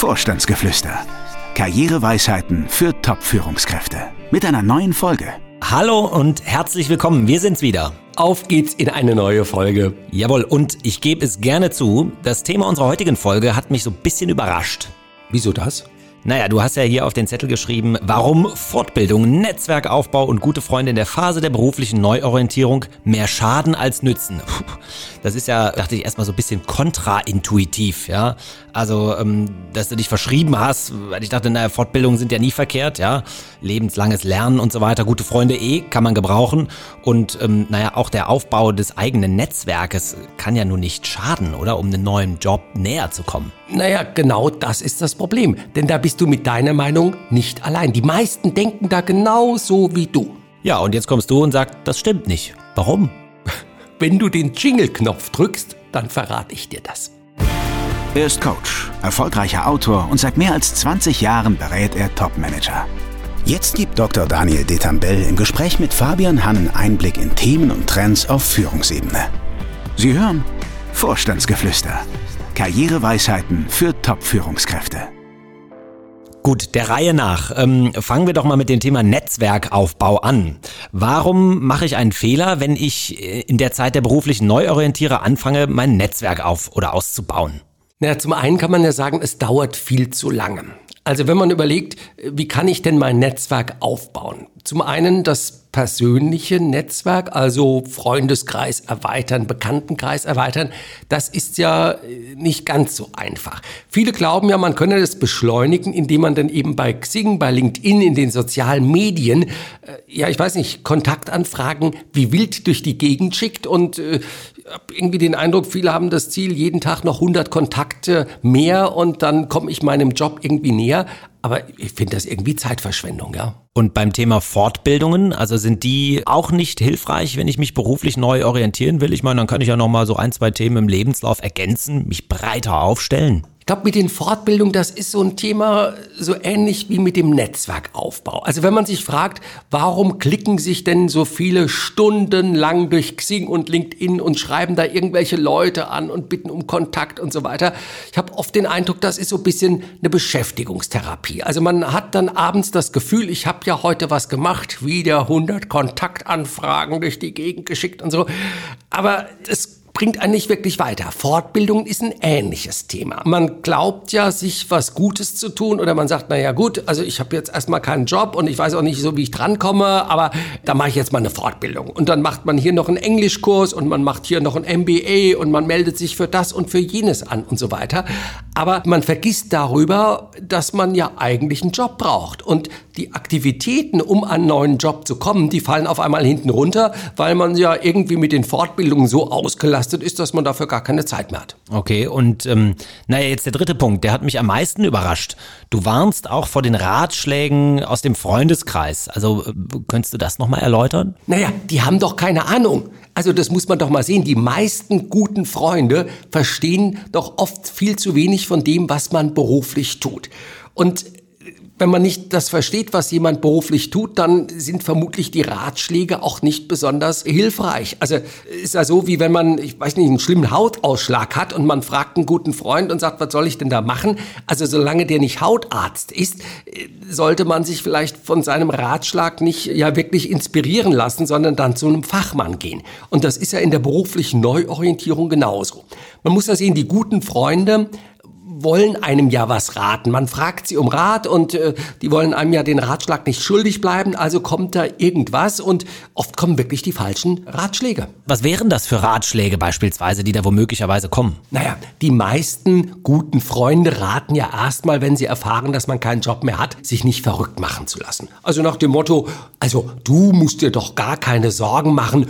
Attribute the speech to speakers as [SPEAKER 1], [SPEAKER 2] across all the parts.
[SPEAKER 1] Vorstandsgeflüster. Karriereweisheiten für Top-Führungskräfte. Mit einer neuen Folge.
[SPEAKER 2] Hallo und herzlich willkommen. Wir sind's wieder.
[SPEAKER 3] Auf geht's in eine neue Folge.
[SPEAKER 2] Jawohl, und ich gebe es gerne zu, das Thema unserer heutigen Folge hat mich so ein bisschen überrascht.
[SPEAKER 3] Wieso das?
[SPEAKER 2] Naja, du hast ja hier auf den Zettel geschrieben, warum Fortbildung, Netzwerkaufbau und gute Freunde in der Phase der beruflichen Neuorientierung mehr schaden als nützen. Das ist ja, dachte ich, erstmal so ein bisschen kontraintuitiv, ja. Also, ähm, dass du dich verschrieben hast, weil ich dachte, naja, Fortbildungen sind ja nie verkehrt, ja. Lebenslanges Lernen und so weiter, gute Freunde eh, kann man gebrauchen. Und ähm, naja, auch der Aufbau des eigenen Netzwerkes kann ja nun nicht schaden, oder? Um einen neuen Job näher zu kommen.
[SPEAKER 3] Naja, genau das ist das Problem. Denn da bist du mit deiner Meinung nicht allein. Die meisten denken da genauso wie du.
[SPEAKER 2] Ja, und jetzt kommst du und sagst, das stimmt nicht. Warum?
[SPEAKER 3] Wenn du den Jingle-Knopf drückst, dann verrate ich dir das.
[SPEAKER 1] Er ist Coach, erfolgreicher Autor und seit mehr als 20 Jahren berät er Topmanager. Jetzt gibt Dr. Daniel Detambell im Gespräch mit Fabian Hannen Einblick in Themen und Trends auf Führungsebene. Sie hören Vorstandsgeflüster. Karriereweisheiten für Top-Führungskräfte.
[SPEAKER 2] Gut, der Reihe nach. Ähm, fangen wir doch mal mit dem Thema Netzwerkaufbau an. Warum mache ich einen Fehler, wenn ich äh, in der Zeit der beruflichen Neuorientiere anfange, mein Netzwerk auf oder auszubauen?
[SPEAKER 3] Na, zum einen kann man ja sagen, es dauert viel zu lange. Also wenn man überlegt, wie kann ich denn mein Netzwerk aufbauen? Zum einen das persönliche Netzwerk, also Freundeskreis erweitern, Bekanntenkreis erweitern, das ist ja äh, nicht ganz so einfach. Viele glauben ja, man könne das beschleunigen, indem man dann eben bei Xing, bei LinkedIn, in den sozialen Medien, äh, ja, ich weiß nicht, Kontaktanfragen wie wild durch die Gegend schickt und äh, irgendwie den Eindruck, viele haben das Ziel, jeden Tag noch 100 Kontakte mehr und dann komme ich meinem Job irgendwie näher. Aber ich finde das irgendwie Zeitverschwendung, ja.
[SPEAKER 2] Und beim Thema Fortbildungen, also sind die auch nicht hilfreich, wenn ich mich beruflich neu orientieren will? Ich meine, dann kann ich ja noch mal so ein, zwei Themen im Lebenslauf ergänzen, mich breiter aufstellen
[SPEAKER 3] glaube, mit den Fortbildungen, das ist so ein Thema so ähnlich wie mit dem Netzwerkaufbau. Also wenn man sich fragt, warum klicken sich denn so viele Stunden lang durch Xing und LinkedIn und schreiben da irgendwelche Leute an und bitten um Kontakt und so weiter. Ich habe oft den Eindruck, das ist so ein bisschen eine Beschäftigungstherapie. Also man hat dann abends das Gefühl, ich habe ja heute was gemacht, wieder 100 Kontaktanfragen durch die Gegend geschickt und so. Aber es bringt einen nicht wirklich weiter. Fortbildung ist ein ähnliches Thema. Man glaubt ja, sich was Gutes zu tun oder man sagt, na ja gut, also ich habe jetzt erstmal keinen Job und ich weiß auch nicht so, wie ich drankomme, aber da mache ich jetzt mal eine Fortbildung. Und dann macht man hier noch einen Englischkurs und man macht hier noch ein MBA und man meldet sich für das und für jenes an und so weiter. Aber man vergisst darüber, dass man ja eigentlich einen Job braucht. Und die Aktivitäten, um an einen neuen Job zu kommen, die fallen auf einmal hinten runter, weil man ja irgendwie mit den Fortbildungen so ausgelastet ist, dass man dafür gar keine Zeit mehr hat.
[SPEAKER 2] Okay, und ähm, naja, jetzt der dritte Punkt, der hat mich am meisten überrascht. Du warnst auch vor den Ratschlägen aus dem Freundeskreis. Also äh, könntest du das nochmal erläutern?
[SPEAKER 3] Naja, die haben doch keine Ahnung. Also das muss man doch mal sehen. Die meisten guten Freunde verstehen doch oft viel zu wenig von dem, was man beruflich tut. Und wenn man nicht das versteht, was jemand beruflich tut, dann sind vermutlich die Ratschläge auch nicht besonders hilfreich. Also ist ja so, wie wenn man, ich weiß nicht, einen schlimmen Hautausschlag hat und man fragt einen guten Freund und sagt, was soll ich denn da machen? Also solange der nicht Hautarzt ist, sollte man sich vielleicht von seinem Ratschlag nicht ja wirklich inspirieren lassen, sondern dann zu einem Fachmann gehen. Und das ist ja in der beruflichen Neuorientierung genauso. Man muss ja sehen, die guten Freunde wollen einem ja was raten. Man fragt sie um Rat und äh, die wollen einem ja den Ratschlag nicht schuldig bleiben, also kommt da irgendwas und oft kommen wirklich die falschen Ratschläge.
[SPEAKER 2] Was wären das für Ratschläge beispielsweise, die da womöglicherweise kommen?
[SPEAKER 3] Naja, die meisten guten Freunde raten ja erstmal, wenn sie erfahren, dass man keinen Job mehr hat, sich nicht verrückt machen zu lassen. Also nach dem Motto, also du musst dir doch gar keine Sorgen machen,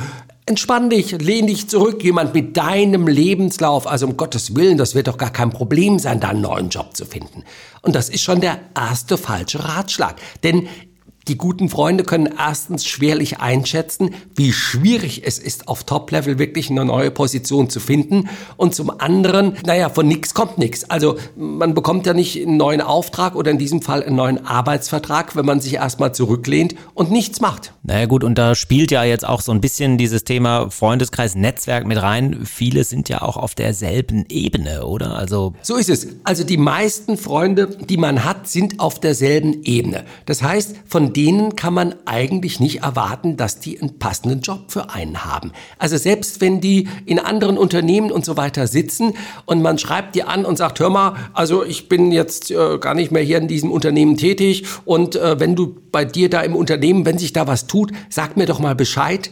[SPEAKER 3] Entspann dich, lehn dich zurück. Jemand mit deinem Lebenslauf, also um Gottes Willen, das wird doch gar kein Problem sein, da einen neuen Job zu finden. Und das ist schon der erste falsche Ratschlag. Denn Die guten Freunde können erstens schwerlich einschätzen, wie schwierig es ist, auf Top-Level wirklich eine neue Position zu finden. Und zum anderen, naja, von nichts kommt nichts. Also man bekommt ja nicht einen neuen Auftrag oder in diesem Fall einen neuen Arbeitsvertrag, wenn man sich erstmal zurücklehnt und nichts macht.
[SPEAKER 2] Naja gut, und da spielt ja jetzt auch so ein bisschen dieses Thema Freundeskreis, Netzwerk mit rein. Viele sind ja auch auf derselben Ebene, oder? Also
[SPEAKER 3] so ist es. Also die meisten Freunde, die man hat, sind auf derselben Ebene. Das heißt, von denen kann man eigentlich nicht erwarten, dass die einen passenden Job für einen haben. Also selbst wenn die in anderen Unternehmen und so weiter sitzen und man schreibt die an und sagt, hör mal, also ich bin jetzt äh, gar nicht mehr hier in diesem Unternehmen tätig und äh, wenn du bei dir da im Unternehmen, wenn sich da was tut, sag mir doch mal Bescheid.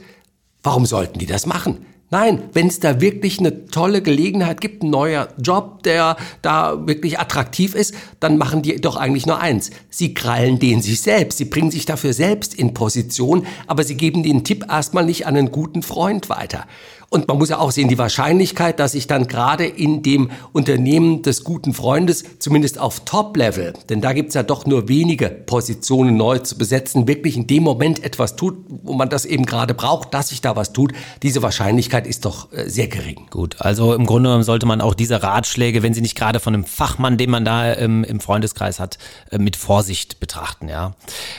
[SPEAKER 3] Warum sollten die das machen? Nein, wenn es da wirklich eine tolle Gelegenheit gibt, ein neuer Job, der da wirklich attraktiv ist, dann machen die doch eigentlich nur eins. Sie krallen den sich selbst. Sie bringen sich dafür selbst in Position, aber sie geben den Tipp erstmal nicht an einen guten Freund weiter. Und man muss ja auch sehen, die Wahrscheinlichkeit, dass sich dann gerade in dem Unternehmen des guten Freundes, zumindest auf Top-Level, denn da gibt's ja doch nur wenige Positionen neu zu besetzen, wirklich in dem Moment etwas tut, wo man das eben gerade braucht, dass sich da was tut, diese Wahrscheinlichkeit ist doch äh, sehr gering.
[SPEAKER 2] Gut, also im Grunde genommen sollte man auch diese Ratschläge, wenn sie nicht gerade von einem Fachmann, den man da ähm, im Freundeskreis hat, äh, mit Vorsicht betrachten, ja.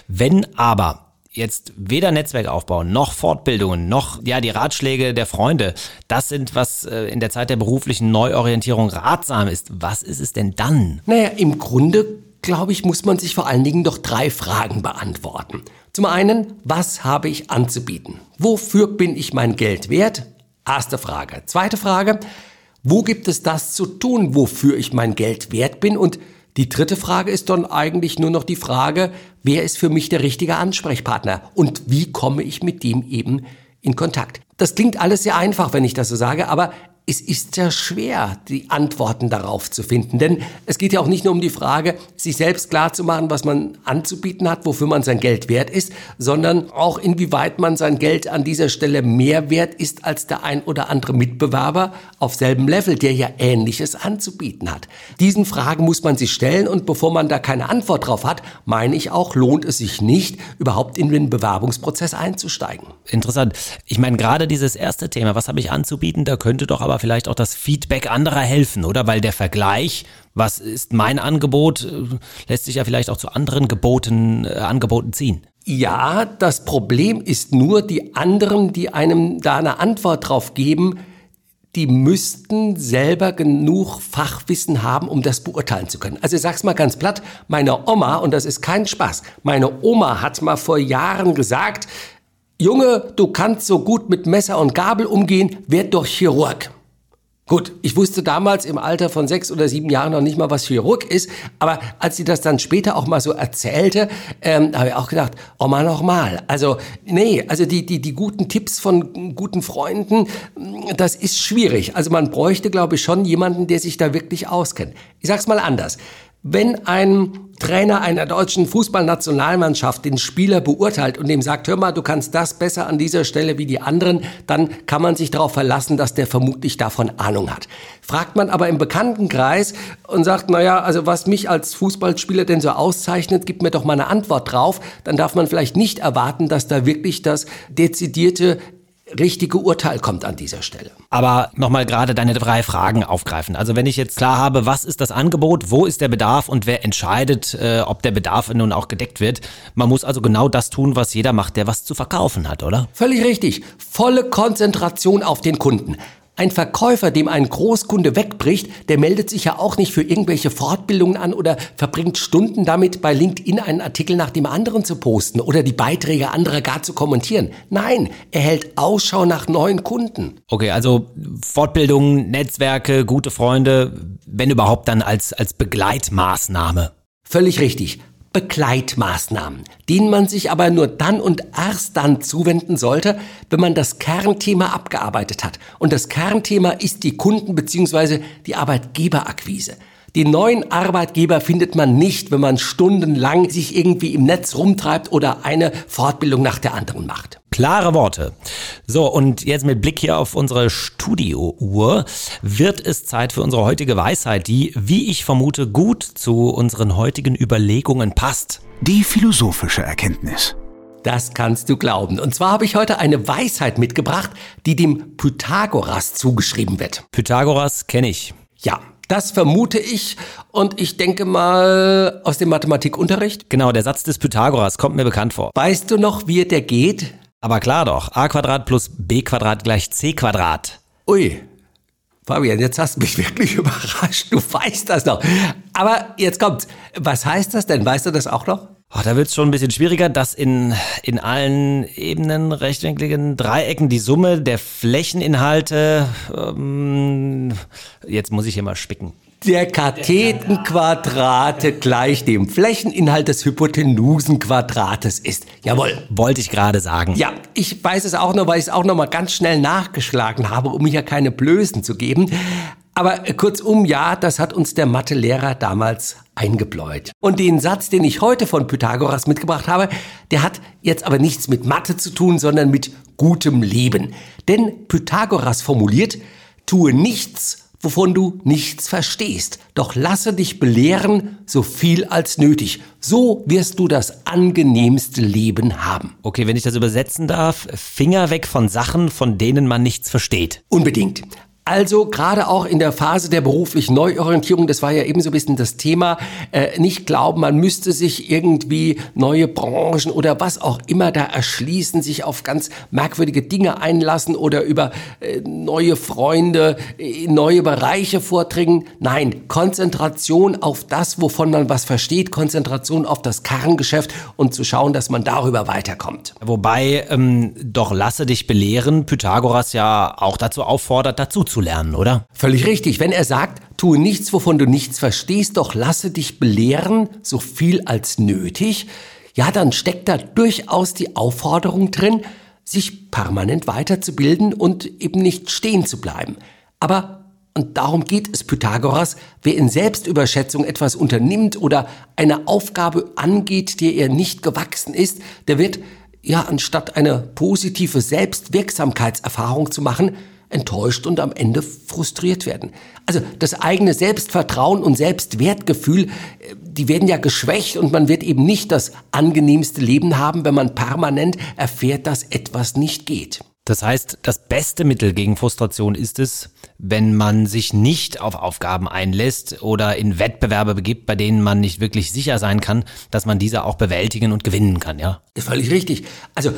[SPEAKER 2] Wenn aber jetzt weder Netzwerkaufbau noch Fortbildungen noch ja die Ratschläge der Freunde, das sind was äh, in der Zeit der beruflichen Neuorientierung ratsam ist. Was ist es denn dann?
[SPEAKER 3] Naja, im Grunde glaube ich, muss man sich vor allen Dingen doch drei Fragen beantworten. Zum einen, was habe ich anzubieten? Wofür bin ich mein Geld wert? Erste Frage. Zweite Frage, wo gibt es das zu tun, wofür ich mein Geld wert bin? Und die dritte Frage ist dann eigentlich nur noch die Frage, wer ist für mich der richtige Ansprechpartner und wie komme ich mit dem eben in Kontakt. Das klingt alles sehr einfach, wenn ich das so sage, aber es ist sehr schwer, die Antworten darauf zu finden. Denn es geht ja auch nicht nur um die Frage, sich selbst klarzumachen, was man anzubieten hat, wofür man sein Geld wert ist, sondern auch inwieweit man sein Geld an dieser Stelle mehr wert ist als der ein oder andere Mitbewerber auf selben Level, der ja Ähnliches anzubieten hat. Diesen Fragen muss man sich stellen und bevor man da keine Antwort drauf hat, meine ich auch, lohnt es sich nicht, überhaupt in den Bewerbungsprozess einzusteigen.
[SPEAKER 2] Interessant. Ich meine, gerade dieses erste Thema, was habe ich anzubieten, da könnte doch aber vielleicht auch das Feedback anderer helfen, oder? Weil der Vergleich, was ist mein Angebot, äh, lässt sich ja vielleicht auch zu anderen Geboten, äh, Angeboten ziehen.
[SPEAKER 3] Ja, das Problem ist nur, die anderen, die einem da eine Antwort drauf geben, die müssten selber genug Fachwissen haben, um das beurteilen zu können. Also ich sag's mal ganz platt, meine Oma, und das ist kein Spaß, meine Oma hat mal vor Jahren gesagt, Junge, du kannst so gut mit Messer und Gabel umgehen, werd doch Chirurg. Gut, ich wusste damals im Alter von sechs oder sieben Jahren noch nicht mal, was Chirurg ist, aber als sie das dann später auch mal so erzählte, ähm, habe ich auch gedacht, oh mal noch mal. Also nee, also die die die guten Tipps von guten Freunden, das ist schwierig. Also man bräuchte, glaube ich, schon jemanden, der sich da wirklich auskennt. Ich sag's mal anders. Wenn ein Trainer einer deutschen Fußballnationalmannschaft den Spieler beurteilt und dem sagt, hör mal, du kannst das besser an dieser Stelle wie die anderen, dann kann man sich darauf verlassen, dass der vermutlich davon Ahnung hat. Fragt man aber im Bekanntenkreis und sagt, naja, also was mich als Fußballspieler denn so auszeichnet, gibt mir doch mal eine Antwort drauf, dann darf man vielleicht nicht erwarten, dass da wirklich das dezidierte richtige Urteil kommt an dieser Stelle.
[SPEAKER 2] Aber nochmal gerade deine drei Fragen aufgreifen. Also wenn ich jetzt klar habe, was ist das Angebot, wo ist der Bedarf und wer entscheidet, äh, ob der Bedarf nun auch gedeckt wird. Man muss also genau das tun, was jeder macht, der was zu verkaufen hat, oder?
[SPEAKER 3] Völlig richtig. Volle Konzentration auf den Kunden. Ein Verkäufer, dem ein Großkunde wegbricht, der meldet sich ja auch nicht für irgendwelche Fortbildungen an oder verbringt Stunden damit, bei LinkedIn einen Artikel nach dem anderen zu posten oder die Beiträge anderer gar zu kommentieren. Nein, er hält Ausschau nach neuen Kunden.
[SPEAKER 2] Okay, also Fortbildungen, Netzwerke, gute Freunde, wenn überhaupt dann als, als Begleitmaßnahme.
[SPEAKER 3] Völlig richtig. Begleitmaßnahmen, denen man sich aber nur dann und erst dann zuwenden sollte, wenn man das Kernthema abgearbeitet hat. Und das Kernthema ist die Kunden- bzw. die Arbeitgeberakquise. Den neuen Arbeitgeber findet man nicht, wenn man stundenlang sich irgendwie im Netz rumtreibt oder eine Fortbildung nach der anderen macht.
[SPEAKER 2] Klare Worte. So, und jetzt mit Blick hier auf unsere Studiouhr wird es Zeit für unsere heutige Weisheit, die, wie ich vermute, gut zu unseren heutigen Überlegungen passt.
[SPEAKER 1] Die philosophische Erkenntnis.
[SPEAKER 3] Das kannst du glauben. Und zwar habe ich heute eine Weisheit mitgebracht, die dem Pythagoras zugeschrieben wird.
[SPEAKER 2] Pythagoras kenne ich.
[SPEAKER 3] Ja, das vermute ich und ich denke mal aus dem Mathematikunterricht.
[SPEAKER 2] Genau, der Satz des Pythagoras kommt mir bekannt vor.
[SPEAKER 3] Weißt du noch, wie der geht?
[SPEAKER 2] Aber klar doch, a Quadrat plus b Quadrat gleich c Quadrat.
[SPEAKER 3] Ui, Fabian, jetzt hast du mich wirklich überrascht. Du weißt das noch. Aber jetzt kommt, was heißt das denn? Weißt du das auch noch?
[SPEAKER 2] Oh, da wird es schon ein bisschen schwieriger, dass in, in allen Ebenen, rechtwinkligen Dreiecken die Summe der Flächeninhalte, ähm, jetzt muss ich hier mal spicken.
[SPEAKER 3] Der Kathetenquadrate gleich dem Flächeninhalt des Hypotenusenquadrates ist. Jawohl.
[SPEAKER 2] Wollte ich gerade sagen.
[SPEAKER 3] Ja, ich weiß es auch noch, weil ich es auch noch mal ganz schnell nachgeschlagen habe, um mir ja keine Blößen zu geben. Aber kurzum, ja, das hat uns der Mathelehrer damals eingebläut. Und den Satz, den ich heute von Pythagoras mitgebracht habe, der hat jetzt aber nichts mit Mathe zu tun, sondern mit gutem Leben. Denn Pythagoras formuliert, tue nichts, wovon du nichts verstehst, doch lasse dich belehren, so viel als nötig. So wirst du das angenehmste Leben haben.
[SPEAKER 2] Okay, wenn ich das übersetzen darf, Finger weg von Sachen, von denen man nichts versteht.
[SPEAKER 3] Unbedingt. Also gerade auch in der Phase der beruflichen Neuorientierung, das war ja eben so ein bisschen das Thema, äh, nicht glauben, man müsste sich irgendwie neue Branchen oder was auch immer da erschließen, sich auf ganz merkwürdige Dinge einlassen oder über äh, neue Freunde, äh, neue Bereiche vordringen. Nein, Konzentration auf das, wovon man was versteht, Konzentration auf das Kerngeschäft und zu schauen, dass man darüber weiterkommt.
[SPEAKER 2] Wobei, ähm, doch lasse dich belehren, Pythagoras ja auch dazu auffordert, dazu zu lernen, oder?
[SPEAKER 3] Völlig richtig. Wenn er sagt, tue nichts, wovon du nichts verstehst, doch lasse dich belehren, so viel als nötig, ja, dann steckt da durchaus die Aufforderung drin, sich permanent weiterzubilden und eben nicht stehen zu bleiben. Aber, und darum geht es Pythagoras, wer in Selbstüberschätzung etwas unternimmt oder eine Aufgabe angeht, der er nicht gewachsen ist, der wird, ja, anstatt eine positive Selbstwirksamkeitserfahrung zu machen, enttäuscht und am Ende frustriert werden. Also das eigene Selbstvertrauen und Selbstwertgefühl, äh, die werden ja geschwächt und man wird eben nicht das angenehmste Leben haben, wenn man permanent erfährt, dass etwas nicht geht.
[SPEAKER 2] Das heißt, das beste Mittel gegen Frustration ist es, wenn man sich nicht auf Aufgaben einlässt oder in Wettbewerbe begibt, bei denen man nicht wirklich sicher sein kann, dass man diese auch bewältigen und gewinnen kann, ja?
[SPEAKER 3] Völlig richtig. Also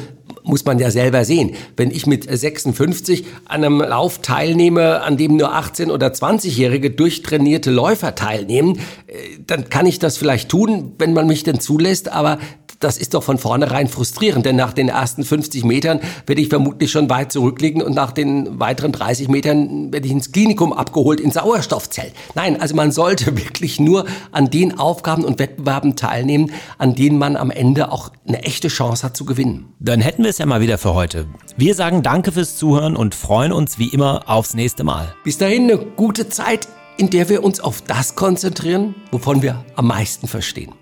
[SPEAKER 3] muss man ja selber sehen. Wenn ich mit 56 an einem Lauf teilnehme, an dem nur 18- oder 20-jährige durchtrainierte Läufer teilnehmen, äh, dann kann ich das vielleicht tun, wenn man mich denn zulässt, aber das ist doch von vornherein frustrierend, denn nach den ersten 50 Metern werde ich vermutlich schon weit zurückliegen und nach den weiteren 30 Metern werde ich ins Klinikum abgeholt, in Sauerstoffzelt. Nein, also man sollte wirklich nur an den Aufgaben und Wettbewerben teilnehmen, an denen man am Ende auch eine echte Chance hat zu gewinnen.
[SPEAKER 2] Dann hätten wir es ja mal wieder für heute. Wir sagen danke fürs Zuhören und freuen uns wie immer aufs nächste Mal.
[SPEAKER 3] Bis dahin eine gute Zeit, in der wir uns auf das konzentrieren, wovon wir am meisten verstehen.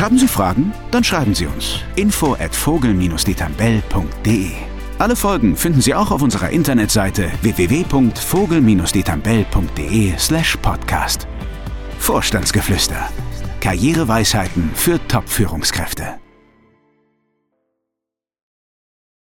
[SPEAKER 1] Haben Sie Fragen? Dann schreiben Sie uns. Info at vogel-detambell.de Alle Folgen finden Sie auch auf unserer Internetseite www.vogel-detambell.de slash podcast. Vorstandsgeflüster. Karriereweisheiten für Top-Führungskräfte.